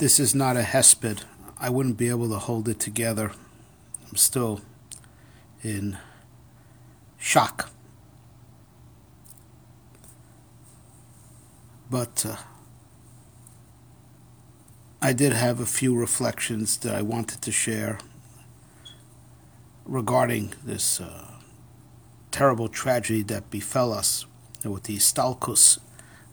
this is not a hesped. I wouldn't be able to hold it together. I'm still in shock. But uh, I did have a few reflections that I wanted to share regarding this uh, terrible tragedy that befell us with the stalkus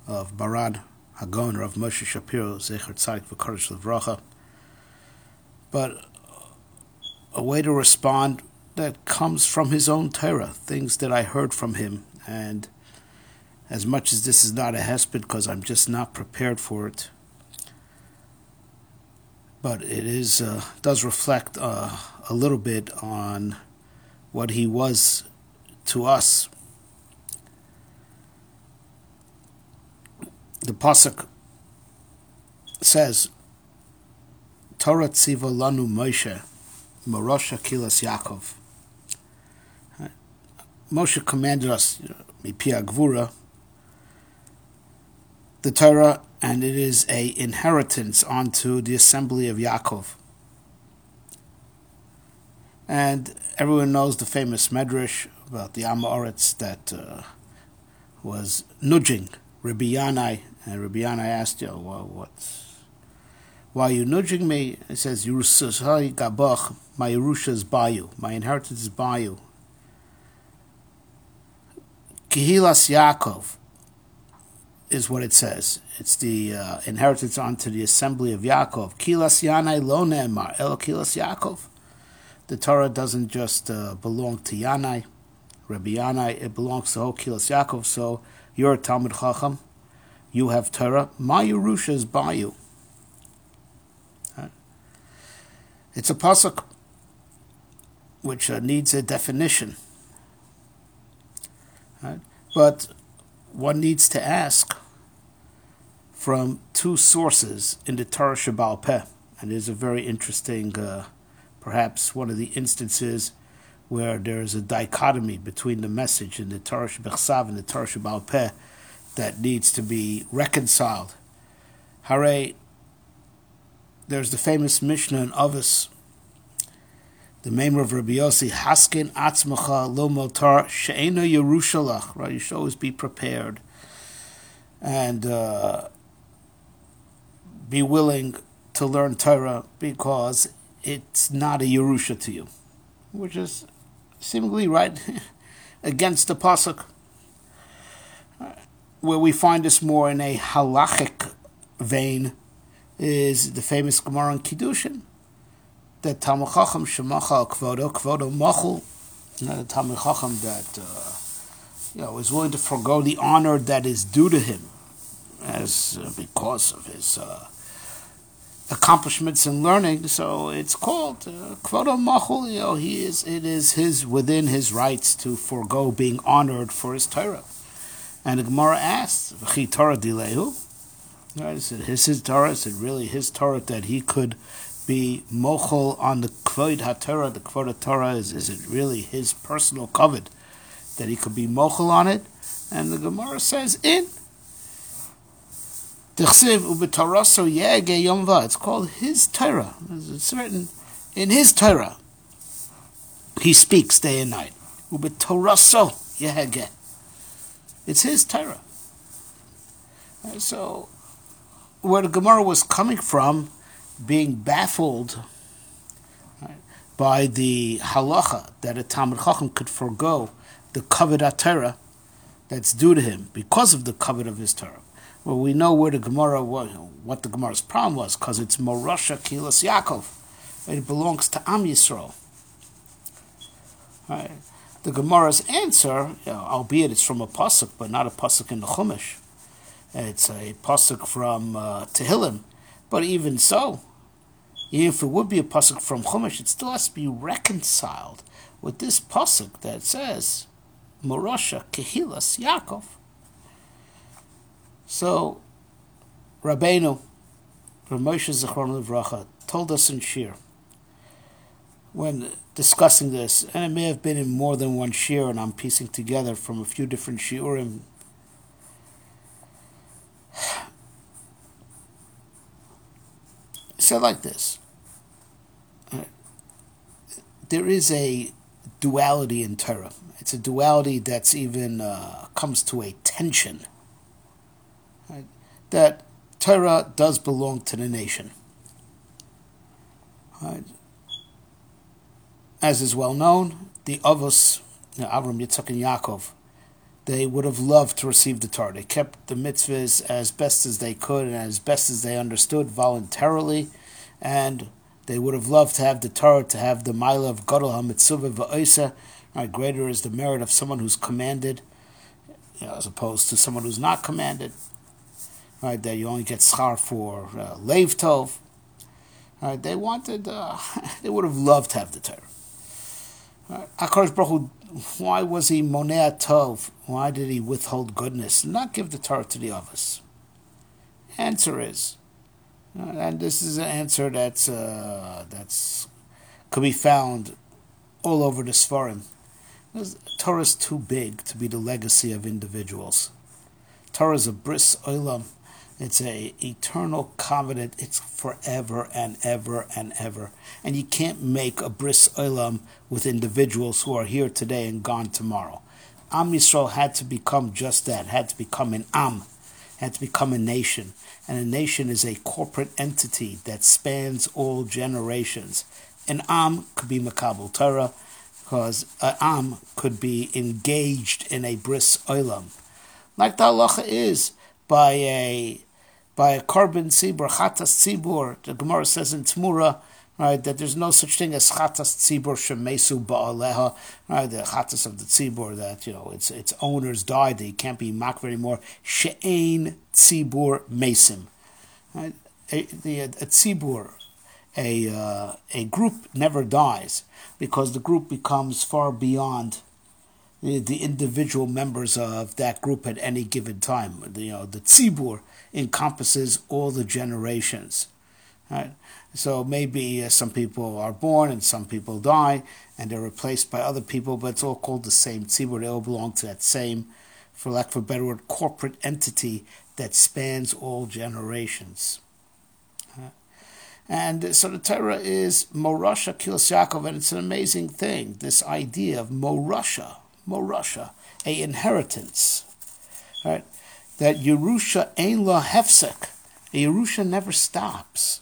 of Maran Hagon of Moshe Shapira, Zecher Tzadik V'Kodesh Levracha. But a way to respond that comes from his own Torah, things that I heard from him. And as much as this is not a hesped, because I'm just not prepared for it, but it is uh, does reflect uh, a little bit on what he was to us. The pasuk says, "Torah tziva lanu Moshe, Morosha kilas Yaakov." Moshe commanded us, Mipia the Torah, and it is a inheritance onto the assembly of Yaakov. And everyone knows the famous Medrash about the Amoritz that uh, was nudging Rabbi Yanai, and Rabbi Yanai asked, you, well, what, why are you nudging me? He says, Yerushalayim Gabach, my Yerusha is by you, my inheritance is by you. Kehilas Yaakov is what it says. It's the uh, inheritance onto the assembly of Yaakov. Kilas Yanai lo ne'emar, el Kilas Yaakov. The Torah doesn't just uh, belong to Yanai, Rabbi Yanai, it belongs to whole Kilas Yaakov. So you're a Talmud Chacham, you have Torah. My Yerusha is by you. It's a pasuk which uh, needs a definition. Right? But one needs to ask from two sources in the Torah Shabbal Peh. And there's a very interesting, uh, perhaps one of the instances where there is a dichotomy between the message in the Torah Shebechsav and the Torah Shabbal Peh that needs to be reconciled. Hare, there's the famous Mishnah in Avos the name of Rabbi Yossi, Haskin Atzmacha Lo Motar She'ena Yerushalach. Right, you should always be prepared and uh, be willing to learn Torah because it's not a Yerusha to you, which is seemingly right against the pasuk. Where we find this more in a halachic vein is the famous Gemara on Kiddushin that Talmud Chacham Shemacha Kvodo Kvodo Machul, the Talmud Chacham that uh, you know is willing to forego the honor that is due to him, as uh, because of his uh, accomplishments and learning. So it's called uh, Kvodo Machul. You know, he is it is his within his rights to forego being honored for his Torah. And the Gemara asks, "V'chi Torah dilehu." Right? It his, his Torah? Is it really his Torah that he could be mochel on the kvod haTorah. The kvod Torah is, is it really his personal covet that he could be mochel on it? And the Gemara says in. It's called his Torah. It's written in his Torah. He speaks day and night. It's his Torah. So, where the Gemara was coming from being baffled by the halacha that a Talmud Chacham could forego the covet Torah that's due to him because of the covet of his Torah. Well, we know where the Gemara was, what the Gemara's problem was, because it's Morosha Kilas Yaakov. It belongs to Am Yisrael. The Gemara's answer, you know, albeit it's from a pasuk, but not a pasuk in the Chumash. It's a pasuk from uh, Tehillim, but even so, even if it would be a pasuk from Chumash, it still has to be reconciled with this pasuk that says, "Morosha kehilas Yaakov." So, Rabbeinu, Ramosha Zichron Levracha, told us in Shir when discussing this, and it may have been in more than one Shir, and I'm piecing together from a few different Shiurim said like this there is a duality in Torah. It's a duality that's even uh, comes to a tension. That Torah does belong to the nation. Right? As is well known, the Avos, Avram, Yitzchak, and Yaakov, they would have loved to receive the Torah. They kept the mitzvahs as best as they could and as best as they understood voluntarily, and they would have loved to have the Torah, to have the Mila of Gadol HaMitzvah Va'isa. Right, greater is the merit of someone who's commanded, you know, as opposed to someone who's not commanded. Right, that you only get schar for uh, Lev Tov. Right, they wanted, uh, they would have loved to have the Torah. Right, Baruch why was he monea tov? Why did he withhold goodness? Not give the Torah to the others. Answer is and this is an answer that's uh, that's could be found all over the Sfarim. Torah is too big to be the legacy of individuals. Torah is a bris olam. It's a eternal covenant. It's forever and ever and ever. And you can't make a bris olam with individuals who are here today and gone tomorrow. Am Yisrael had to become just that. Had to become an am. Had to become a nation and a nation is a corporate entity that spans all generations. An Am could be Makabal Torah, because an Am could be engaged in a bris olam, like the halacha is by a by a korban tzibur, chatas tzibur. The Gemara says in Tmura, right, that there's no such thing as chatas tzibur shemesu ba'aleha, right, the chatas of the tzibur that, you know, its its owners died, they can't be makver anymore, she'ein tzibur mesim. Right? A, the, a tzibur, a, uh, a group never dies because the group becomes far beyond the, the individual members of that group at any given time. The, you know, the tzibur encompasses all the generations. Right? So maybe uh, some people are born and some people die and they're replaced by other people, but it's all called the same tzibur. They all belong to that same, for lack of a better word, corporate entity that spans all generations. And so the Torah is Morasha Kilas Yaakov, and it's an amazing thing, this idea of Morasha, Morasha, a inheritance. Right? That Yerusha Ein La Hefsek, Yerusha never stops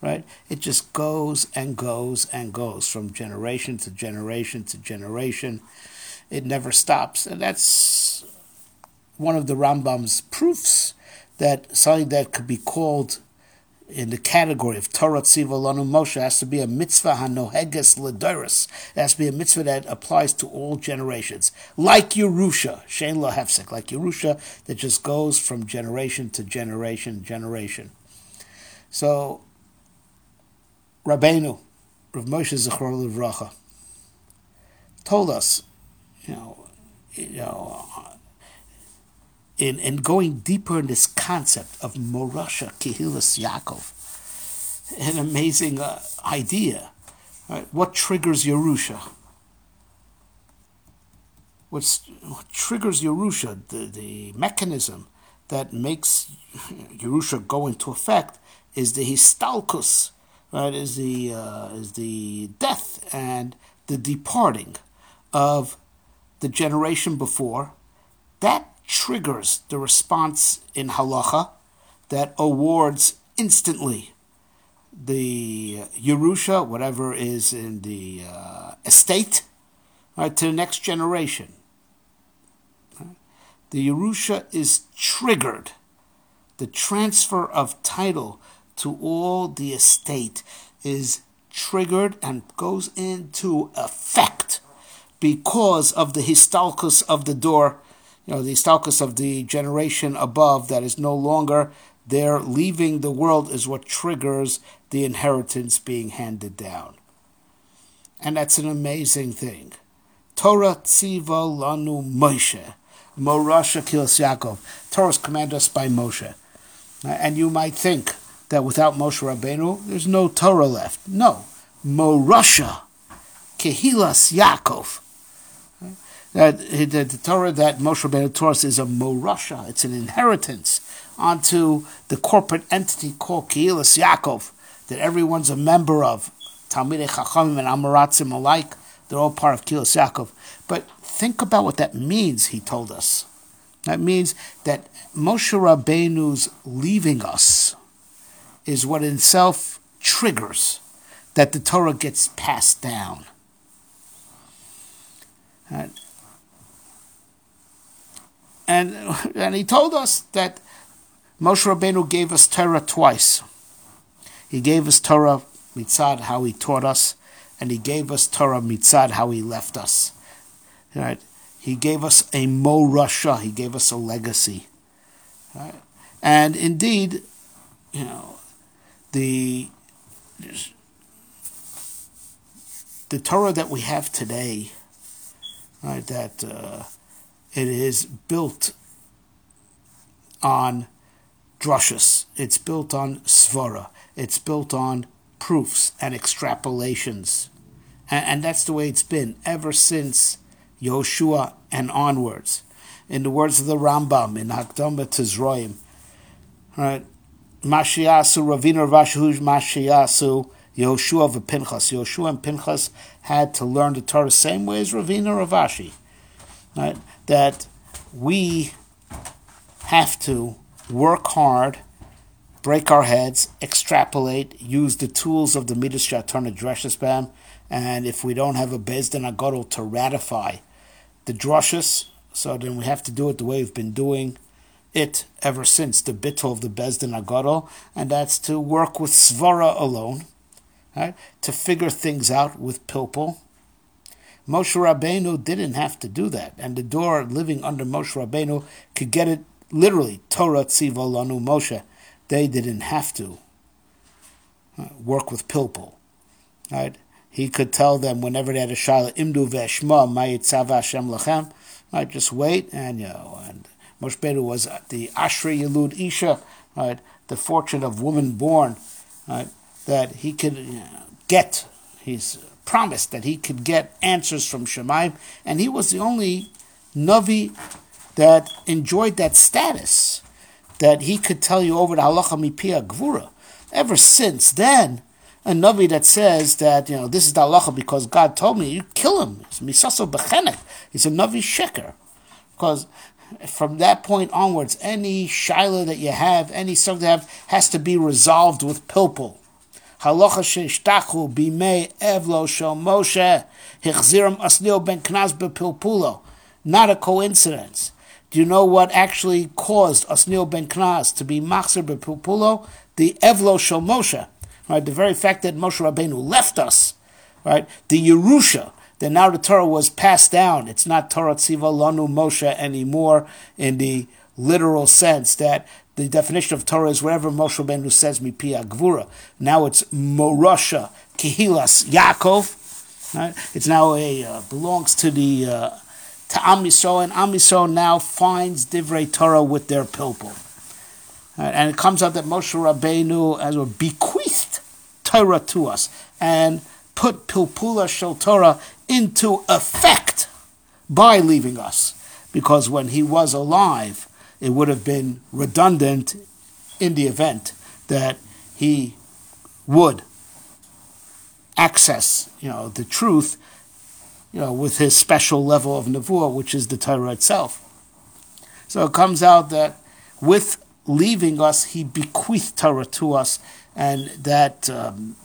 right? It just goes and goes and goes from generation to generation to generation. It never stops. And that's one of the Rambam's proofs that something that could be called in the category of Torah Tziva Lanu Moshe has to be a mitzvah hanoheges ledoris. It has to be a mitzvah that applies to all generations, like Yerusha, Shein Lahefsek, like Yerusha that just goes from generation to generation, generation. So Rabbeinu, Rav Moshe Zechor Livracha, told us, you know, you know, in, in going deeper in this concept of Morasha Kehilas Yaakov, an amazing uh, idea. Right? What triggers Yerusha? What's, what triggers Yerusha, the, the mechanism that makes Yerusha go into effect, is the histalkus, right, is the uh, is the death and the departing of the generation before. That triggers the response in halacha that awards instantly the Yerusha, whatever is in the uh, estate, right, to the next generation. The Yerusha is triggered. The transfer of title to all the estate is triggered and goes into effect because of the histalkus of the door, you know, the histalkus of the generation above that is no longer there. Leaving the world is what triggers the inheritance being handed down. And that's an amazing thing. Torah tziva lanu Moshe. Morasha Kilas Yaakov. Torah's commanded us by Moshe. And you might think, that without Moshe Rabbeinu, there's no Torah left. No. Morasha, Kehilas Yaakov. That the, Torah that Moshe Rabbeinu us is a morasha. It's an inheritance onto the corporate entity called Kehilas Yaakov, that everyone's a member of. Talmidei Chachamim and Amoratzim alike, they're all part of Kilos Yaakov. But think about what that means, he told us. That means that Moshe Rabbeinu's leaving us is what in itself triggers that the Torah gets passed down. And, and, and he told us that Moshe Rabbeinu gave us Torah twice. He gave us Torah mitzad, how he taught us, and he gave us Torah mitzad, how he left us. Right? He gave us a morasha, he gave us a legacy. Right? And indeed, you know, the the Torah that we have today, right, that uh, it is built on drushes, it's built on svara, it's built on proofs and extrapolations. And, and that's the way it's been ever since Yoshua and onwards. In the words of the Rambam in Hakdama Tizroim, right? Mashiasu Ravina Vashuj Mashiasu Yoshua Pinchas. Yoshua and Pinchas had to learn the Torah same way as Ravina Ravashi. Right? That we have to work hard break our heads, extrapolate, use the tools of the Midas Shatana Dreshesbam, and if we don't have a Bezdin Agadol to ratify the drushes, so then we have to do it the way we've been doing it ever since the bittul of the Bezdin Agadol, and that's to work with Svara alone, right? to figure things out with Pilpul. Moshe Rabbeinu didn't have to do that, and the door living under Moshe Rabbeinu could get it literally Torah Tziva Moshe they didn't have to uh, work with Pilpul. Right? He could tell them whenever they had a shaila, imdu ve'eshma ma'yitzav Hashem lachem. Right? Just wait, and you know, and Moshe Benu was the Ashri Yelud Isha, right? The fortune of woman born, right? That he could you know, get. He's promised that he could get answers from Shemaim, and he was the only Navi that enjoyed that status that he could tell you over the halacha mipia gvura. Ever since then, a navi that says that you know this is the halacha because God told me, you kill him. It's misaso bechenek. He's a navi sheker, because from that point onwards, any shaila that you have, any subject you have, has to be resolved with pilpul. Halacha sheishtachu bimei evlo shel Moshe hichziram asnil ben knas bepilpulo. Not a coincidence. Do you know what actually caused Osnil ben Knas to be Machzer Bepupulo? The Evlo Shel Moshe. Right, the very fact that Moshe Rabbeinu left us, right? The Yerusha, that now the Torah was passed down. It's not Torah Tziva Lanu Moshe anymore in the literal sense that the definition of Torah is whatever Moshe Rabbeinu says mi pia gvura. Now it's Morosha Kehilas Yaakov. Right? It's now a uh, belongs to the uh, to Am and Am now finds Divrei Torah with their pilpul. Right, and it comes out that Moshe Rabbeinu as well bequeathed Torah to us and put Pilpula Shel Torah into effect by leaving us. Because when he was alive, it would have been redundant in the event that he would access, you know, the truth you know, with his special level of nevuah, which is the Torah itself. So it comes out that with leaving us, he bequeathed Torah to us, and that um,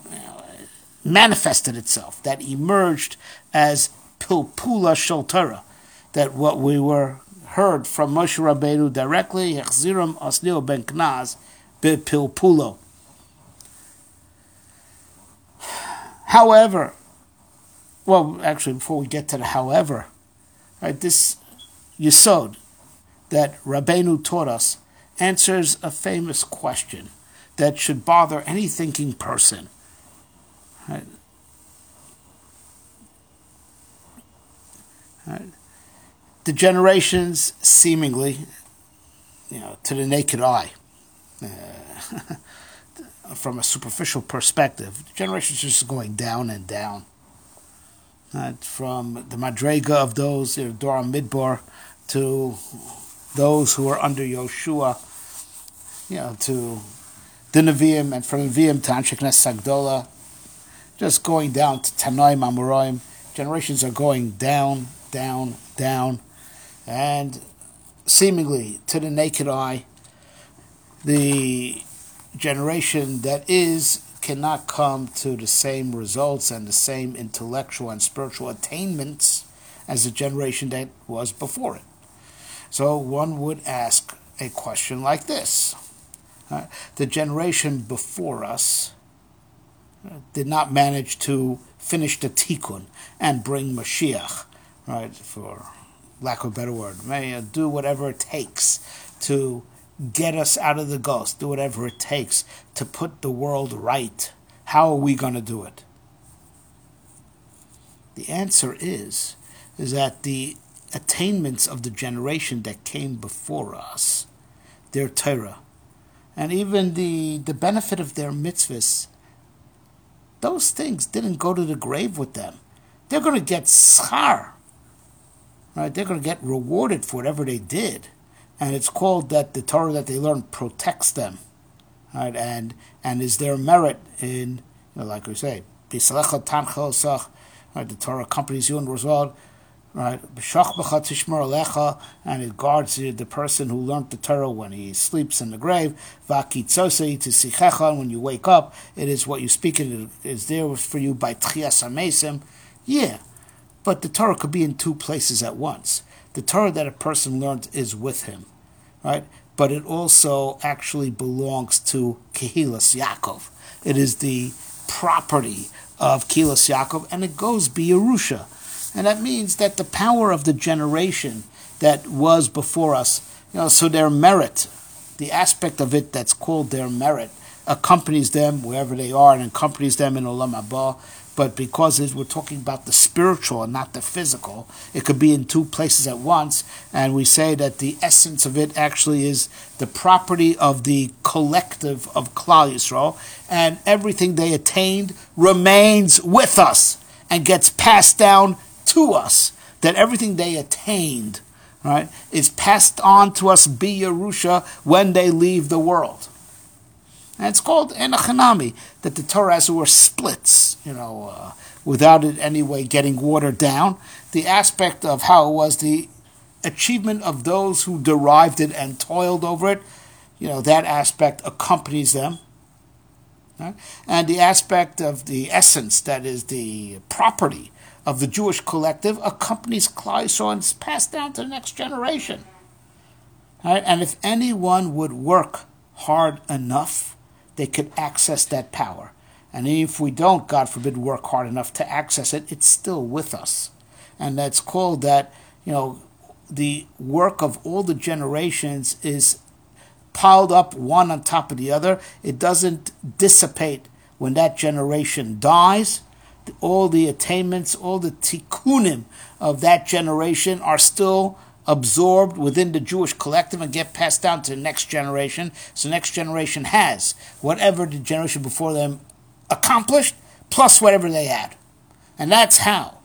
manifested itself, that emerged as pilpula shel Torah, that what we were heard from Moshe Rabbeinu directly, Hechziram Osnil ben Knaz, pilpulo. However, well, actually, before we get to the however, right, this Yisod that Rabbeinu taught us answers a famous question that should bother any thinking person. Right? Right? The generations seemingly, you know, to the naked eye, uh, from a superficial perspective, generations are just going down and down uh, from the Madrega of those, you know, Dora Midbar, to those who are under Yoshua, you know, to Nevi'im, and from Nevi'im to Anshe Knesset Sagdola, just going down to Tanoim Amoraim. Generations are going down, down, down, and seemingly to the naked eye, the generation that is cannot come to the same results and the same intellectual and spiritual attainments as the generation that was before it. So one would ask a question like this uh, The generation before us uh, did not manage to finish the tikkun and bring Mashiach, right, for lack of a better word, may do whatever it takes to get us out of the ghost, do whatever it takes to put the world right. How are we going to do it? The answer is is that the attainments of the generation that came before us, their Torah, and even the, the benefit of their mitzvahs, those things didn't go to the grave with them. They're going to get schar. Right? They're going to get rewarded for whatever they did and it's called that the Torah that they learn protects them, right? And and is their merit in, you know, like we say, right? The Torah accompanies you in result, right? And it guards the person who learned the Torah when he sleeps in the grave. And when you wake up, it is what you speak. It is there for you by Tchias Amesim. Yeah, but the Torah could be in two places at once the Torah that a person learned is with him, right? But it also actually belongs to Kehilas Yaakov. It is the property of Kehilas Yaakov, and it goes Biyarusha. And that means that the power of the generation that was before us, you know, so their merit, the aspect of it that's called their merit, accompanies them wherever they are and accompanies them in Olam Haba but because we're talking about the spiritual and not the physical, it could be in two places at once. And we say that the essence of it actually is the property of the collective of Klal Yisrael, and everything they attained remains with us and gets passed down to us. That everything they attained, right, is passed on to us, be Yerusha, when they leave the world. And it's called Enochanami, that the Torah, as it were, splits, you know, uh, without it anyway getting watered down. The aspect of how it was the achievement of those who derived it and toiled over it, you know, that aspect accompanies them. Right? And the aspect of the essence, that is the property of the Jewish collective, accompanies Klal and is passed down to the next generation. Right? And if anyone would work hard enough, they could access that power. And if we don't, God forbid, work hard enough to access it, it's still with us. And that's called that, you know, the work of all the generations is piled up one on top of the other. It doesn't dissipate when that generation dies. All the attainments, all the tikkunim of that generation are still absorbed within the Jewish collective and get passed down to the next generation. So next generation has whatever the generation before them accomplished, plus whatever they had. And that's how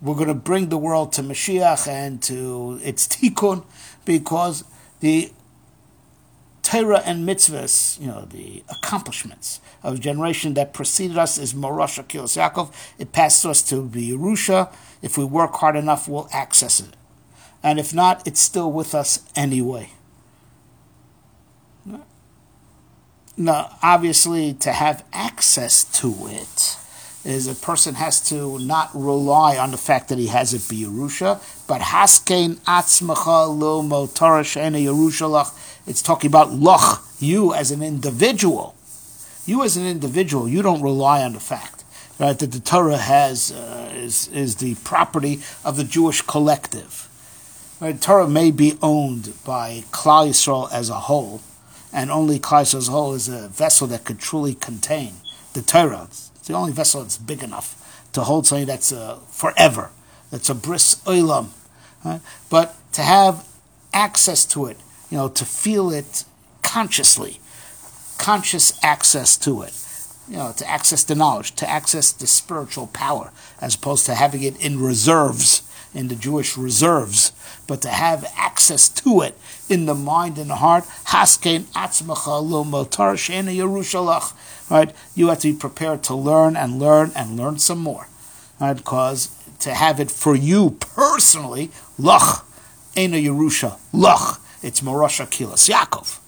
we're going to bring the world to Mashiach and to its tikkun, because the Torah and mitzvahs, you know, the accomplishments of the generation that preceded us is Morosha Kilos Yaakov. It passes us to be Yerusha. If we work hard enough, we'll access it and if not, it's still with us anyway. Now, obviously, to have access to it is a person has to not rely on the fact that he has a Yerusha, but haskein atzmacha lo motarash ene Yerushalach. It's talking about loch, you as an individual. You as an individual, you don't rely on the fact right, that the Torah has uh, is, is the property of the Jewish collective. Right, Torah may be owned by Klal Yisrael as a whole, and only Klal Yisrael is a vessel that could truly contain the Torah. It's the only vessel that's big enough to hold something that's uh, forever, that's a bris olam. Right? But to have access to it, you know, to feel it consciously, conscious access to it, you know, to access the knowledge, to access the spiritual power, as opposed to having it in reserves, in the Jewish reserves, but to have access to it in the mind and the heart. Haskein atzmacha lo motar yerushalach. Right, you have to be prepared to learn and learn and learn some more. Right, because to have it for you personally, lach, ena yerusha, lach. It's Morasha Kilas Yaakov.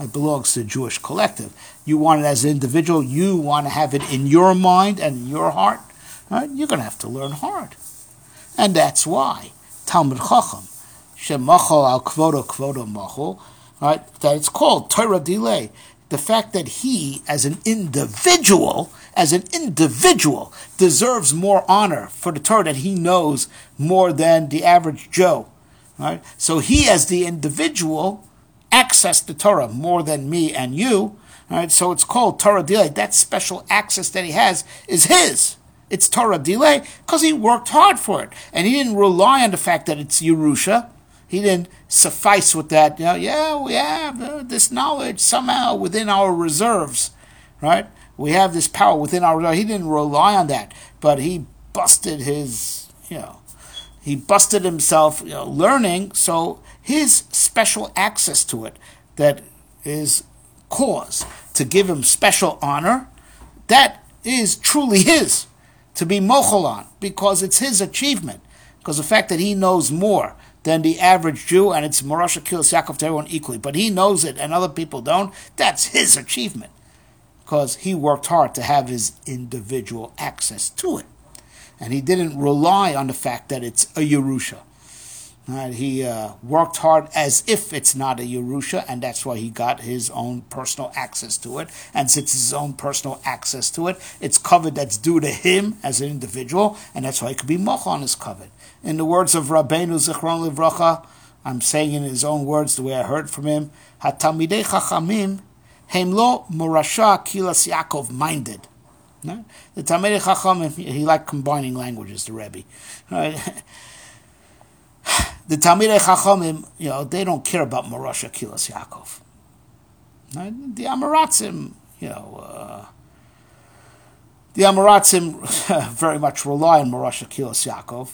It belongs to the Jewish collective. You want it as an individual, you want to have it in your mind and in your heart, right? You're going to have to learn hard. And that's why Talmud Chacham, Shemachol al Kvodo Kvodo Machol, right? That it's called Torah delay. The fact that he, as an individual, as an individual, deserves more honor for the Torah that he knows more than the average Joe. Right? So he, as the individual, accessed the Torah more than me and you. Right? So it's called Torah delay. That special access that he has is his. It's Torah delay because he worked hard for it. And he didn't rely on the fact that it's Yerusha. He didn't suffice with that. You know, yeah, we have uh, this knowledge somehow within our reserves, right? We have this power within our. He didn't rely on that, but he busted his, you know, he busted himself you know, learning, so his special access to it that is cause to give him special honor, that is truly his to be mochel because it's his achievement. Because the fact that he knows more than the average Jew, and it's Morasha Kilas Yaakov to everyone equally, but he knows it and other people don't, that's his achievement. Because he worked hard to have his individual access to it and he didn't rely on the fact that it's a Yerusha. Right? He uh, worked hard as if it's not a Yerusha, and that's why he got his own personal access to it. And since his own personal access to it, it's covered that's due to him as an individual, and that's why he could be moch on his covered. In the words of Rabbeinu Zichron Livracha, I'm saying in his own words the way I heard from him, Hatamidei Chachamim, Hem lo Morasha Kilas Yaakov minded. The Talmidei Chacham, he liked combining languages, the Rebbe. Right? The Talmidei Chachamim, you know, they don't care about Morasha Kilas Yaakov. The Amoratzim, you know, uh, the Amoratzim very much rely on Morasha Kilas Yaakov.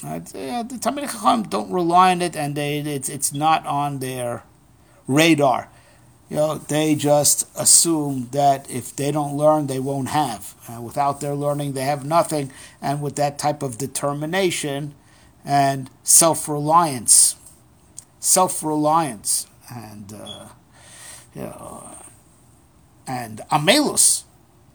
The Talmidei Chacham don't rely on it, and they, it's, it's not on their radar you know, they just assume that if they don't learn, they won't have. Uh, without their learning, they have nothing. And with that type of determination and self reliance, self reliance, and uh, you know, and amelus,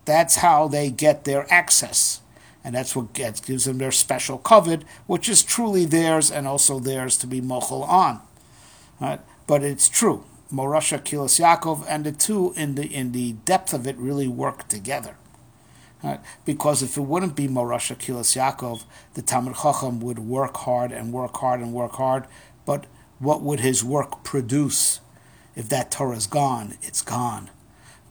that's how they get their access. And that's what gets, gives them their special covet, which is truly theirs and also theirs to be mochel on. Right? But it's true Morasha Kilos Yaakov, and the two in the in the depth of it really work together. Right? Because if it wouldn't be Morasha Kilos Yaakov, the Talmud Chacham would work hard and work hard and work hard, but what would his work produce? If that Torah is gone, it's gone.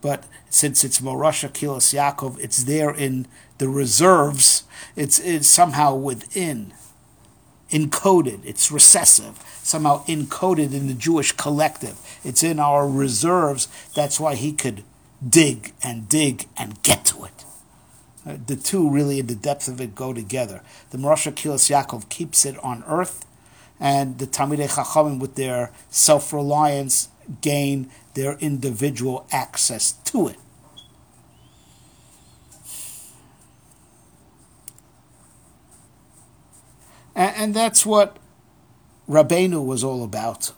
But since it's Morasha Kilos Yaakov, it's there in the reserves. It's, it's somehow within encoded, it's recessive, somehow encoded in the Jewish collective. It's in our reserves. That's why he could dig and dig and get to it. Uh, the two really, in the depth of it, go together. The Morasha Kilas Yaakov keeps it on earth, and the Talmidei Chachamim, with their self reliance, gain their individual access to it. And, and that's what Rabbeinu was all about.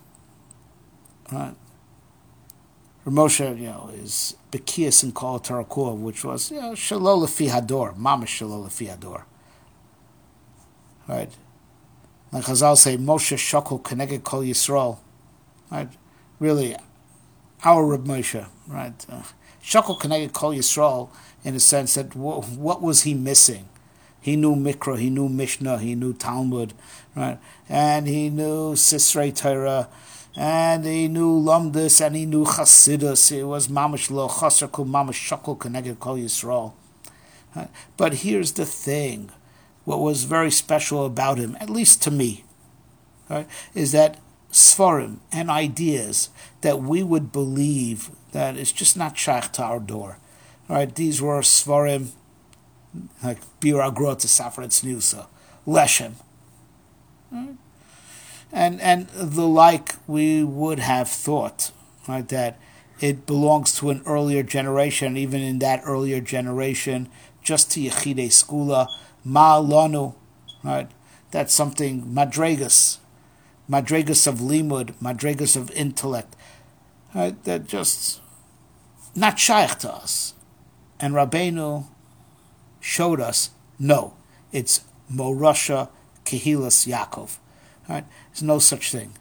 Right? Ramosha, you know, is Bekias and Kol Tarakua, which was, you know, Shalol Lefi Hador, Mama Shalol Lefi Hador. Right? Like Chazal say, Moshe Shokol Keneged Kol Yisrael. Right? Really, our Reb Moshe, right? Uh, Shokol Keneged Kol Yisrael, in a sense that w- what was he missing? He knew Mikra, he knew Mishnah, he knew Talmud, right? And he knew Sisrei Torah, and he knew Lumdus, and he knew Chasidus. It was Mamash Lo Chasaku Mamash Shakul Keneged Kol Yisrael. But here's the thing what was very special about him, at least to me, right, is that Svarim and ideas that we would believe that it's just not Shaykh to our door. Right, these were svarim like Bir Agrot to Safra Tzniusa, Leshem. Hmm? And, and the like we would have thought, right, that it belongs to an earlier generation, even in that earlier generation, just to Yechide Skula, Ma'alanu, right? That's something, Madregas, Madregas of Limud, Madregas of intellect, right? That just not shaykh to us. And Rabbeinu showed us, no, it's Morasha Kehilas Yaakov. Right? There's no such thing.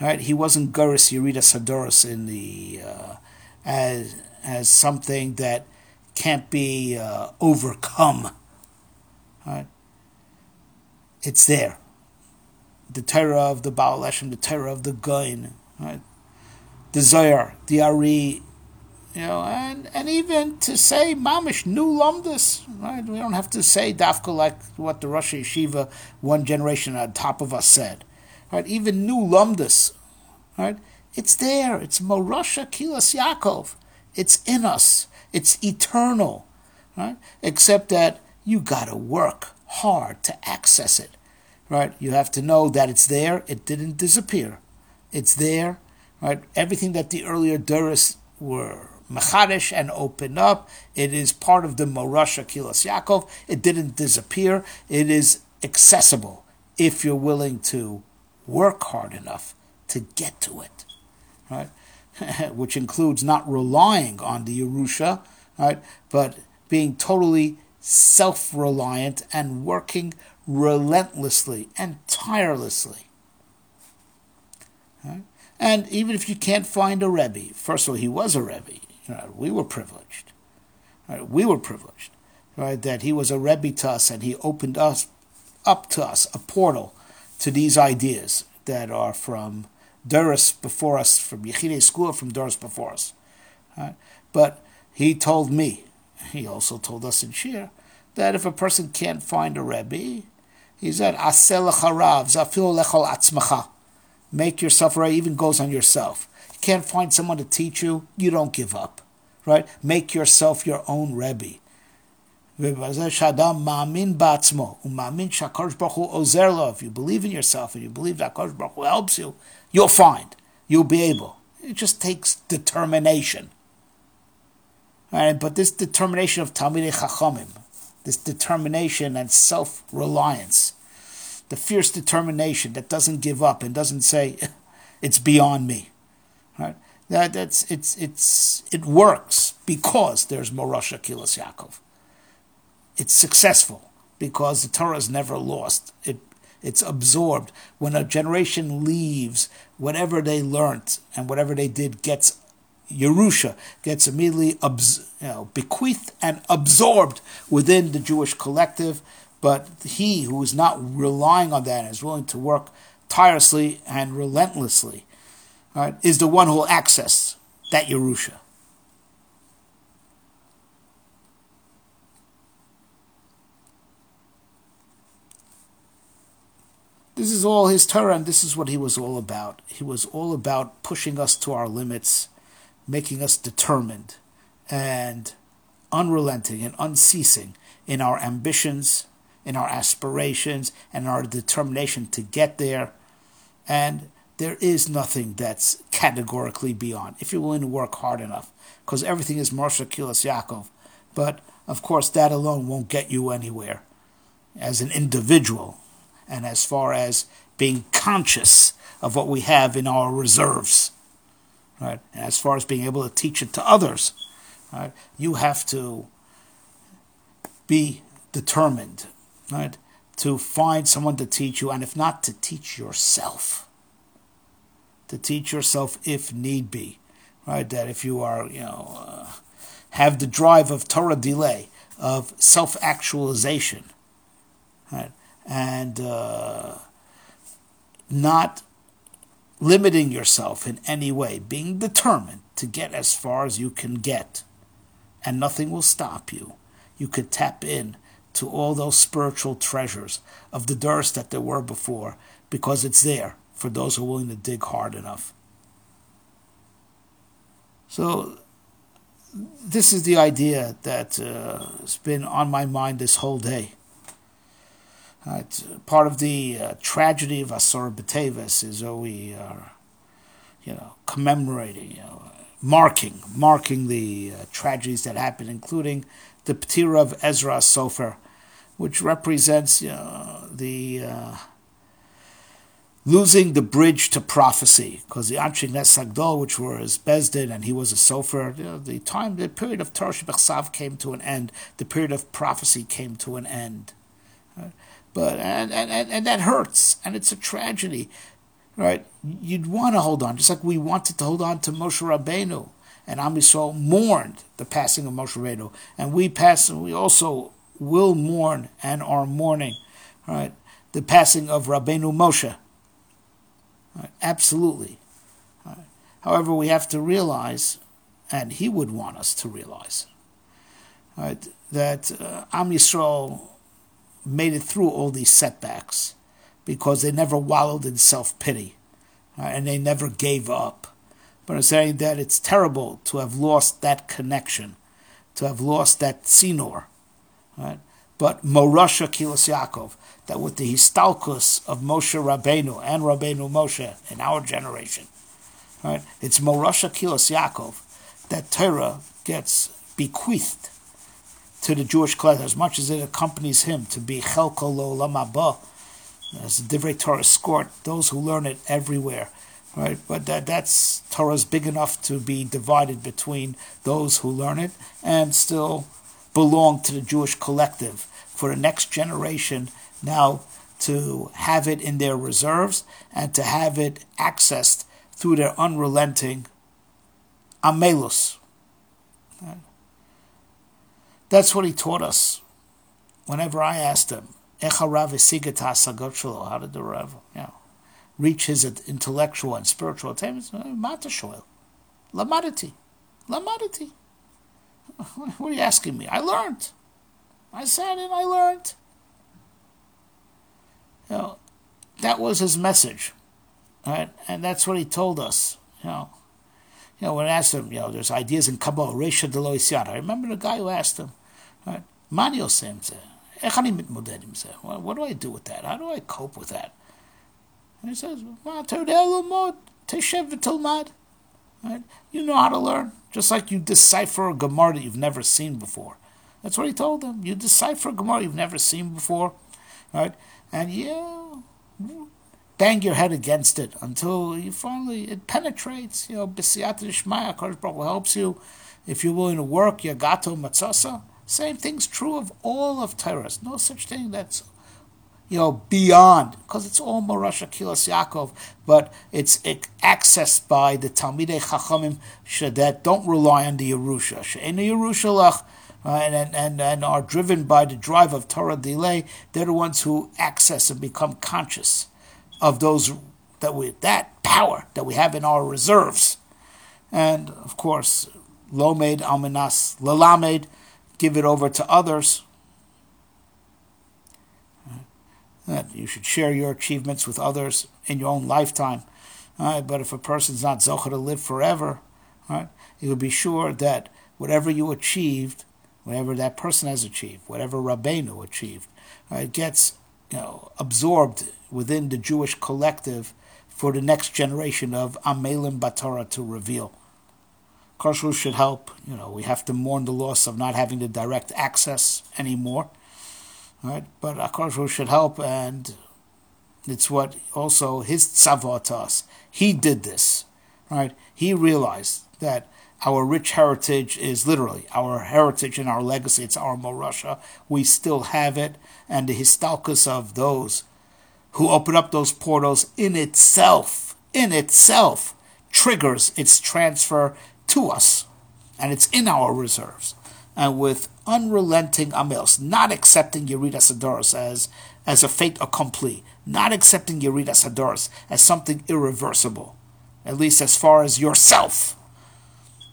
Right? He wasn't Guris Yerida Sadoros in the uh, as as something that can't be uh, overcome. Right? It's there. The Torah of the Baal Hashem, the Torah of the Gaon, right? the Zohar, the Ari, you know, and, and even to say mamish new lumdus, right? We don't have to say dafka like what the Rosh Yeshiva one generation on top of us said, right? Even new lumdus, right? It's there. It's morasha kilas Yaakov. It's in us. It's eternal, right? Except that you got to work hard to access it, right? You have to know that it's there. It didn't disappear. It's there, right? Everything that the earlier Duras were machadish and open up. It is part of the Morasha Kilas Yaakov. It didn't disappear. It is accessible if you're willing to work hard enough to get to it, right? Which includes not relying on the Yerusha, right? But being totally self-reliant and working relentlessly and tirelessly. Right? And even if you can't find a Rebbe, first of all, he was a Rebbe. Know, we were privileged. Right? We were privileged, right? That he was a rebbe to us, and he opened us up to us a portal to these ideas that are from Doris before us, from Yechidei school, from Doris before us. Right? But he told me, he also told us in Shir, that if a person can't find a rebbe, he said, "Asel harav zafil lechol atzmacha." Make yourself right. Even goes on yourself can't find someone to teach you, you don't give up. Right? Make yourself your own Rebbe. If you believe in yourself and you believe that Kosh Baruch helps you, you'll find. You'll be able. It just takes determination. Right? But this determination of Talmidei Chachamim, this determination and self-reliance, the fierce determination that doesn't give up and doesn't say, it's beyond me. Right? That that's it's it's it works because there's Morasha Kilas Yaakov. It's successful because the Torah is never lost. It it's absorbed. When a generation leaves, whatever they learnt and whatever they did gets Yerusha, gets immediately abs- you know, bequeathed and absorbed within the Jewish collective. But he who is not relying on that is willing to work tirelessly and relentlessly right, is the one who will access that Yerusha. This is all his Torah, and this is what he was all about. He was all about pushing us to our limits, making us determined and unrelenting and unceasing in our ambitions, in our aspirations, and our determination to get there. And there is nothing that's categorically beyond if you're willing to work hard enough, because everything is Moshe Kilas Yaakov. But of course, that alone won't get you anywhere as an individual, and as far as being conscious of what we have in our reserves, right? And as far as being able to teach it to others, right? You have to be determined, right? To find someone to teach you, and if not, to teach yourself to teach yourself if need be, right? That if you are, you know, uh, have the drive of Torah delay, of self actualization, right? And uh, not limiting yourself in any way, being determined to get as far as you can get, and nothing will stop you. You could tap in to all those spiritual treasures of the Durs that there were before because it's there for those who are willing to dig hard enough. So this is the idea that uh, has been on my mind this whole day. part of the uh, tragedy of Asor B'Teves is that we are, you know, commemorating, you know, marking, marking the uh, tragedies that happened, including the Ptira of Ezra Sofer, which represents you know, the uh, losing the bridge to prophecy, because the Anshe Nes Hagdol, which was Bezdin, and he was a Sofer, you know, the time, the period of Torah Shebechsav came to an end, the period of prophecy came to an end. But and, and, and that hurts, and it's a tragedy, right? You'd want to hold on, just like we wanted to hold on to Moshe Rabbeinu, and Am Yisrael mourned the passing of Moshe Rabbeinu, and we pass, and we also will mourn and are mourning, right? The passing of Rabbeinu Moshe? Absolutely. Right? However, we have to realize, and he would want us to realize, right, that uh, Am Yisrael made it through all these setbacks because they never wallowed in self pity right, and they never gave up. But I'm saying that it's terrible to have lost that connection, to have lost that tzinor. Right? But Morasha Kilos Yaakov, that with the histalkus of Moshe Rabbeinu and Rabbeinu Moshe in our generation, right? It's Morasha Kilos Yaakov that Torah gets bequeathed to the Jewish collector as much as it accompanies him to be Chelko Lo Lamaba, as the Divrei Torah scored those who learn it everywhere. Right, but that that's Torah's big enough to be divided between those who learn it and still belong to the Jewish collective for the next generation now to have it in their reserves and to have it accessed through their unrelenting amelus. That's what he taught us. Whenever I asked him, how did the Rav reach his intellectual and spiritual attainments? Mata shoel. Lamadati. Lamadati. What are you asking me? I learned. I sat and I learned. You know, that was his message, right? And that's what he told us. You know, you know when I asked him, you know, there's ideas in Kabbalah, Resha de I remember the guy who asked him, right? Mani What do I do with that? How do I cope with that? And he says, Right? You know how to learn, just like you decipher a Gemara that you've never seen before. That's what he told them. You decipher a Gemara you've never seen before, right? And you bang your head against it until you finally it penetrates. You know, B'siyat Kodesh Baruch helps you. If you're willing to work, Yagato Matzasa. Same thing's true of all of Torah. No such thing that's you know, beyond, because it's all Morasha Kilas Yaakov, but it's it, accessed by the Talmidei Chachamim that don't rely on the Yerusha. She'en Yerusha lach, uh, and, and, and are driven by the drive of Torah delay. They're the ones who access and become conscious of those that we that power that we have in our reserves. And of course, Lomed Almanas Lalamed, give it over to others that you should share your achievements with others in your own lifetime. Right? But if a person's not zocher to live forever, right, you will be sure that whatever you achieved, whatever that person has achieved, whatever Rabbeinu achieved, right, gets you know absorbed within the Jewish collective for the next generation of Amelim Batara to reveal. Kashrus should help. You know, we have to mourn the loss of not having the direct access anymore right? But Akash should help, and it's what also his tzavah us. He did this, right? He realized that our rich heritage is literally our heritage and our legacy. It's our morasha. We still have it, and the histalkus of those who open up those portals in itself, in itself, triggers its transfer to us, and it's in our reserves and with unrelenting amelus, not accepting Yeridas HaDoros as, as a fait accompli, not accepting Yeridas HaDoros as something irreversible, at least as far as yourself,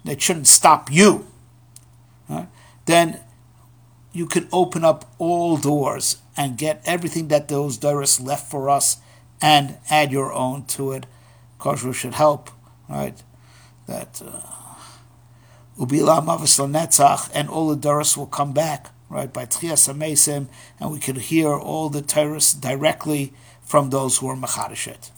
that shouldn't stop you, right? then you can open up all doors and get everything that those doors left for us and add your own to it. Kosher should help, right? That. Uh, Ubila Netzach, and all the Doris will come back, right, by Tchias HaMesim, and we could hear all the Torahs directly from those who are Machadishet.